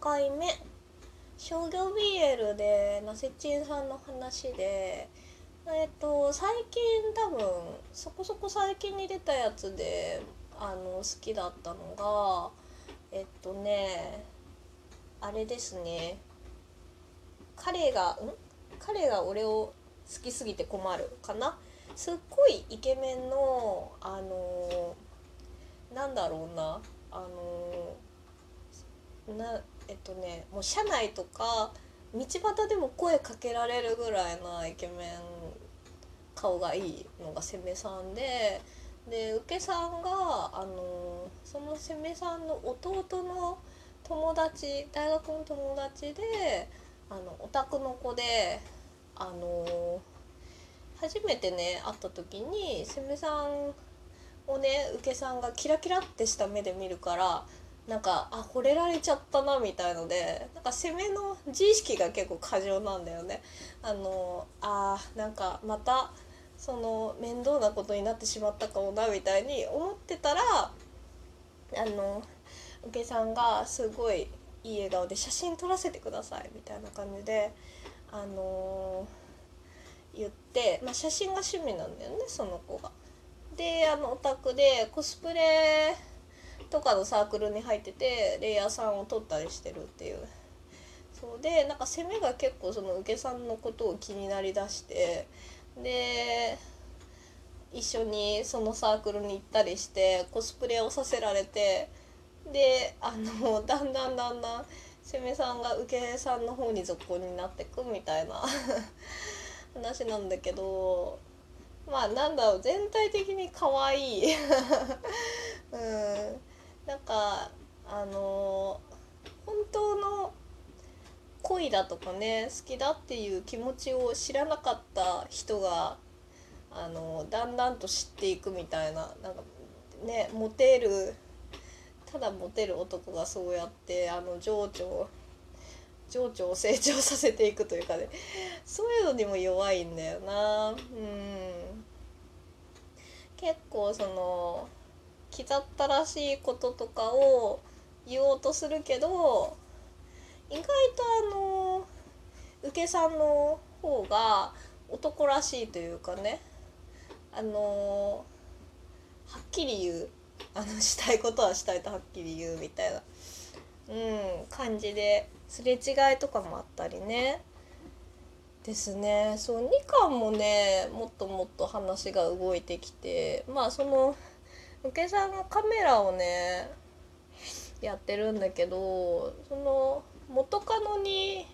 回目。商業 BL でナセチンさんの話でえっと最近多分そこそこ最近に出たやつであの好きだったのがえっとねあれですね。彼がん？彼が俺を好きすぎて困るかな？すっごいイケメンのあのなんだろうなあのなえっとねもう車内とか道端でも声かけられるぐらいなイケメン顔がいいのが攻めさんでで受けさんがあのその攻めさんの弟の友達大学の友達であのオタクの子であの初めてね会った時に攻めさんをね受けさんがキラキラってした目で見るからなんかあ惚れられちゃったなみたいのでなんか攻めの自意識が結構過剰なんだよね。あのあなんかまたその面倒なことになってしまったかもなみたいに思ってたらあの受けさんがすごいいい笑顔で写真撮らせてくださいみたいな感じであの言って、まあ、写真が趣味なんだよねその子が。であのオタクでコスプレとかのサークルに入っててレイヤーさんを撮ったりしてるっていう。そうでなんか攻めが結構その受けさんのことを気になりだしてで一緒にそのサークルに行ったりしてコスプレをさせられてであの だんだんだんだん攻めさんが受けさんの方に続行になってくみたいな 話なんだけどまあなんだろう全体的に可愛い。うん。なんかあの本当の恋だとかね好きだっていう気持ちを知らなかった人があのだんだんと知っていくみたいななんかねモテるただモテる男がそうやってあの情緒情緒を成長させていくというかねそういうのにも弱いんだよな。うん。結構その気ざったらしいこととかを言おうとするけど意外とあの受けさんの方が男らしいというかねあのはっきり言うあのしたいことはしたいとはっきり言うみたいな、うん、感じですれ違いとかもあったりねですね。そう2巻もねもっともっと話が動いてきてまあその受けさんがカメラをねやってるんだけどその元カノに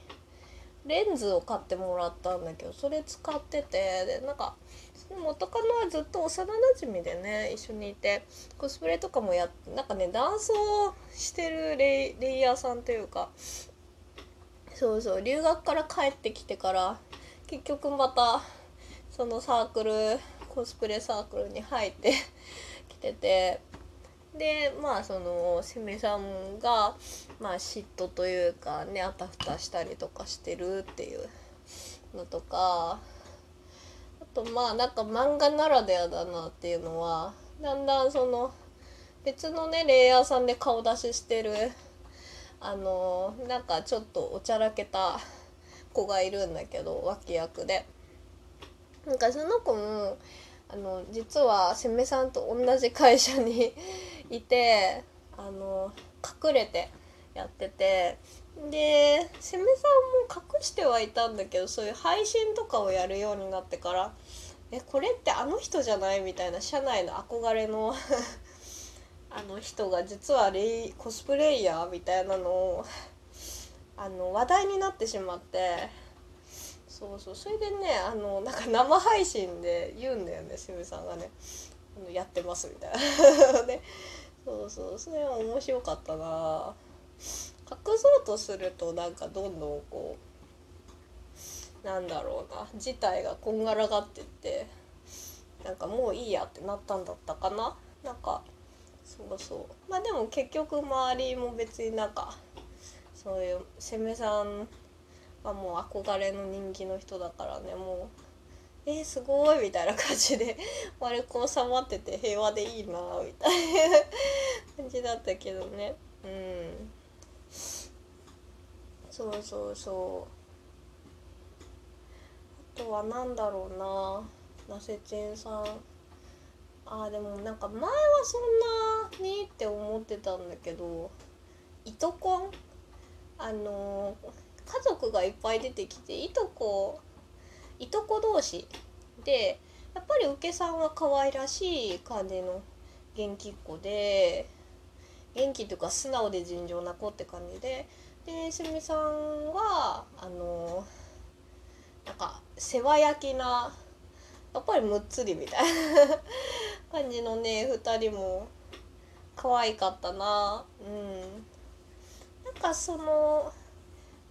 レンズを買ってもらったんだけどそれ使っててでなんかその元カノはずっと幼なじみでね一緒にいてコスプレとかもやなんかねダンスをしてるレイヤーさんというかそうそう留学から帰ってきてから結局またそのサークルコスプレサークルに入ってきててでまあそのセメさんが、まあ、嫉妬というかねあたふたしたりとかしてるっていうのとかあとまあなんか漫画ならではだなっていうのはだんだんその別のねレイヤーさんで顔出ししてるあのなんかちょっとおちゃらけた子がいるんだけど脇役で。なんかその子もあの実はせめさんと同じ会社に いてあの隠れてやっててでせめさんも隠してはいたんだけどそういう配信とかをやるようになってからえこれってあの人じゃないみたいな社内の憧れの あの人が実はレイコスプレイヤーみたいなのをあの話題になってしまってそうそう。それでねあのなんか生配信で言うんだよねしめさんがね。やってますみたいな。ね。そうそう。それは面白かったな。隠そうとするとなんかどんどんこうなんだろうな。事態がこんがらがってってなんかもういいやってなったんだったかな。なんかそうそう。まあでも結局周りも別になんかそういう攻めさんはもう憧れの人気の人だからねもうえー、すごいみたいな感じで丸く収まってて平和でいいなみたいな感じだったけどね。うん。そうそうそう。あとは何だろうな。ナセチェンさん。あーでもなんか前はそんなにって思ってたんだけどいとこ？あの家族がいっぱい出てきていとこいとこ同士。でやっぱり受けさんは可愛らしい感じの元気っ子で元気というか素直で尋常な子って感じで。ですみさんはあのなんか世話焼きなやっぱりむっつりみたいな 感じのね2人も可愛かったな。うん。なんかその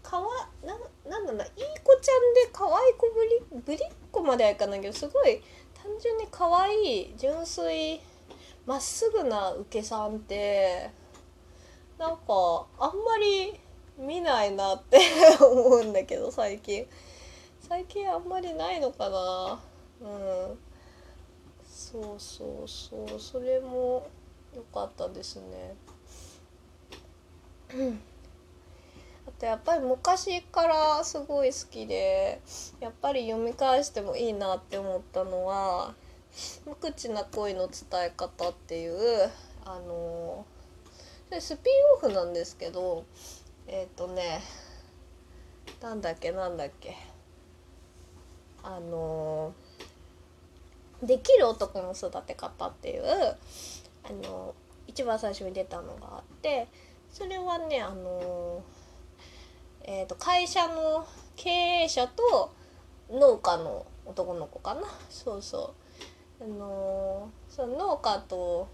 かわななんだろうないい子ちゃんで可愛い子ぶりぶりっ子まではいかないけどすごい単純に可愛い純粋まっすぐな受けさんってなんかあんまり見ないなって思うんだけど最近。最近あんまりないのかな。うん。そうそうそう。それも良かったですね。あとやっぱり昔からすごい好きでやっぱり読み返してもいいなって思ったのは「無口な恋の伝え方」っていうあのスピンオフなんですけどえっ、ー、とねなんだっけなんだっけ。あのできる男の育て方っていうあの一番最初に出たのがあってそれはねあのえーと、会社の経営者と農家の男の子かな。そうそう。あのその農家と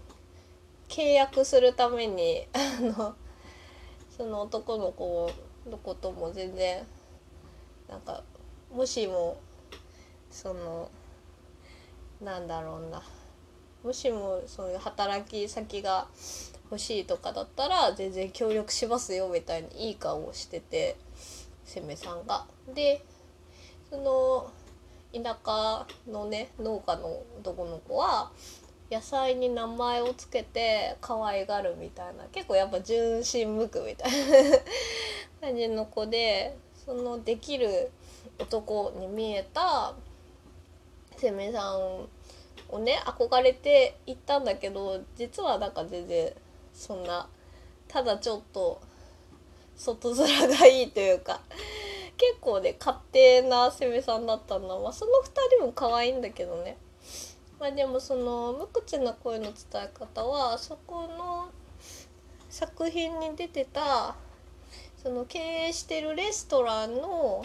契約するために あのその男の子のことも全然なんかもしもそのなんだろうな。もしもそういう働き先が欲しいとかだったら全然協力しますよみたいにいい顔をしててせめさんが。でその田舎のね農家の男の子は野菜に名前を付けて可愛がるみたいな結構やっぱ純真無垢みたいな 感じの子でそのできる男に見えたせめさんをね憧れて行ったんだけど実はなんか全然そんなただちょっと外面がいいというか結構ね勝手な攻めさんだったのはその2人も可愛いんだけどね。まあでもその無口な声の伝え方はそこの作品に出てたその経営してるレストランの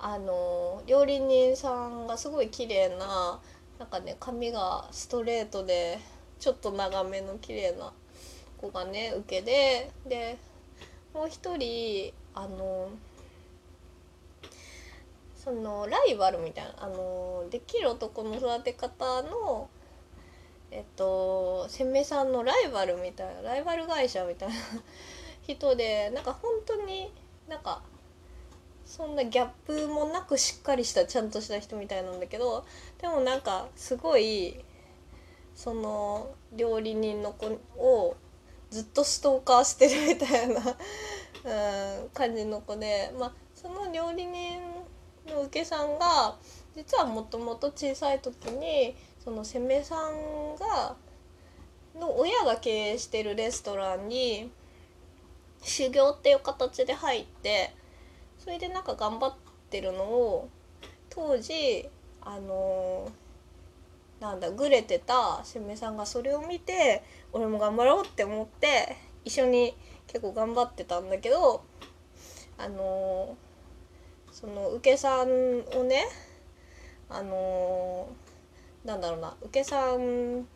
あの料理人さんがすごい綺麗ななんかね髪がストレートでちょっと長めの綺麗な子がね受けででもう一人あのそのライバルみたいなあのできる男の育て方のえっと鮮明さんのライバルみたいなライバル会社みたいな人でなんか本当になんかそんなギャップもなくしっかりしたちゃんとした人みたいなんだけどでもなんかすごいその料理人の子をずっとストーカーしてるみたいなうん、感じの子で、まあ、その料理人の受けさんが実はもともと小さい時にその攻めさんがの親が経営してるレストランに修行っていう形で入ってそれでなんか頑張ってるのを当時あのー、なんだグレてた攻めさんがそれを見て俺も頑張ろうって思って一緒に結構頑張ってたんだけどあのー、その受けさんをねあのー、なんだろうな受けさん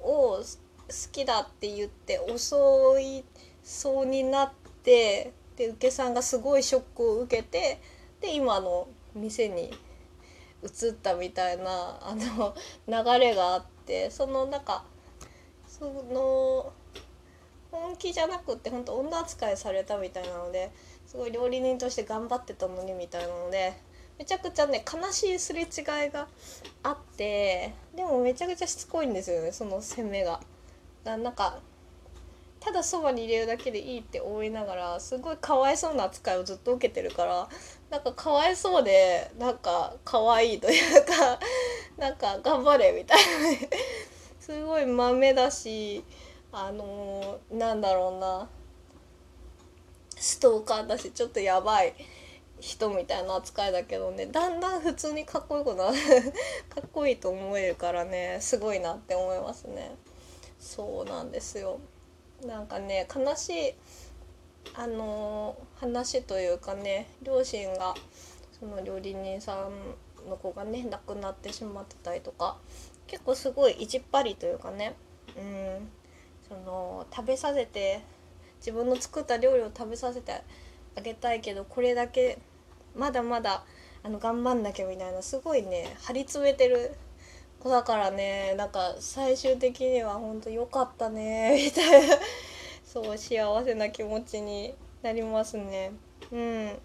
を好きだって言って遅いそうになってで受けさんがすごいショックを受けてで今の店に移ったみたいなあの流れがあってそのなんかその本気じゃなくって本当女扱いされたみたいなのですごい料理人として頑張ってたのにみたいなのでめちゃくちゃね悲しいすれ違いがあってでもめちゃくちゃしつこいんですよねその攻めが。なんかただそばに入れるだけでいいって思いながらすごいかわいそうな扱いをずっと受けてるからなんかかわいそうでなんか可愛いというか なんか頑張れみたいな。すごい豆だしあのー、なんだろうな。ストーカーだしちょっとやばい人みたいな扱いだけどね。だんだん普通にかっこよくな かっこいいと思えるからね。すごいなって思いますね。そうなんですよ。なんかね悲しい。あの、話というかね両親がその料理人さんの子がね亡くなってしまってたりとか結構すごい意地っ張りというかねうんその食べさせて自分の作った料理を食べさせてあげたいけどこれだけまだまだあの頑張んなきゃみたいなすごいね張り詰めてる子だからねなんか最終的には本当良かったねみたいな。そう幸せな気持ちになりますね。うん。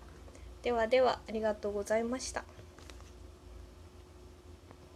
ではではありがとうございました。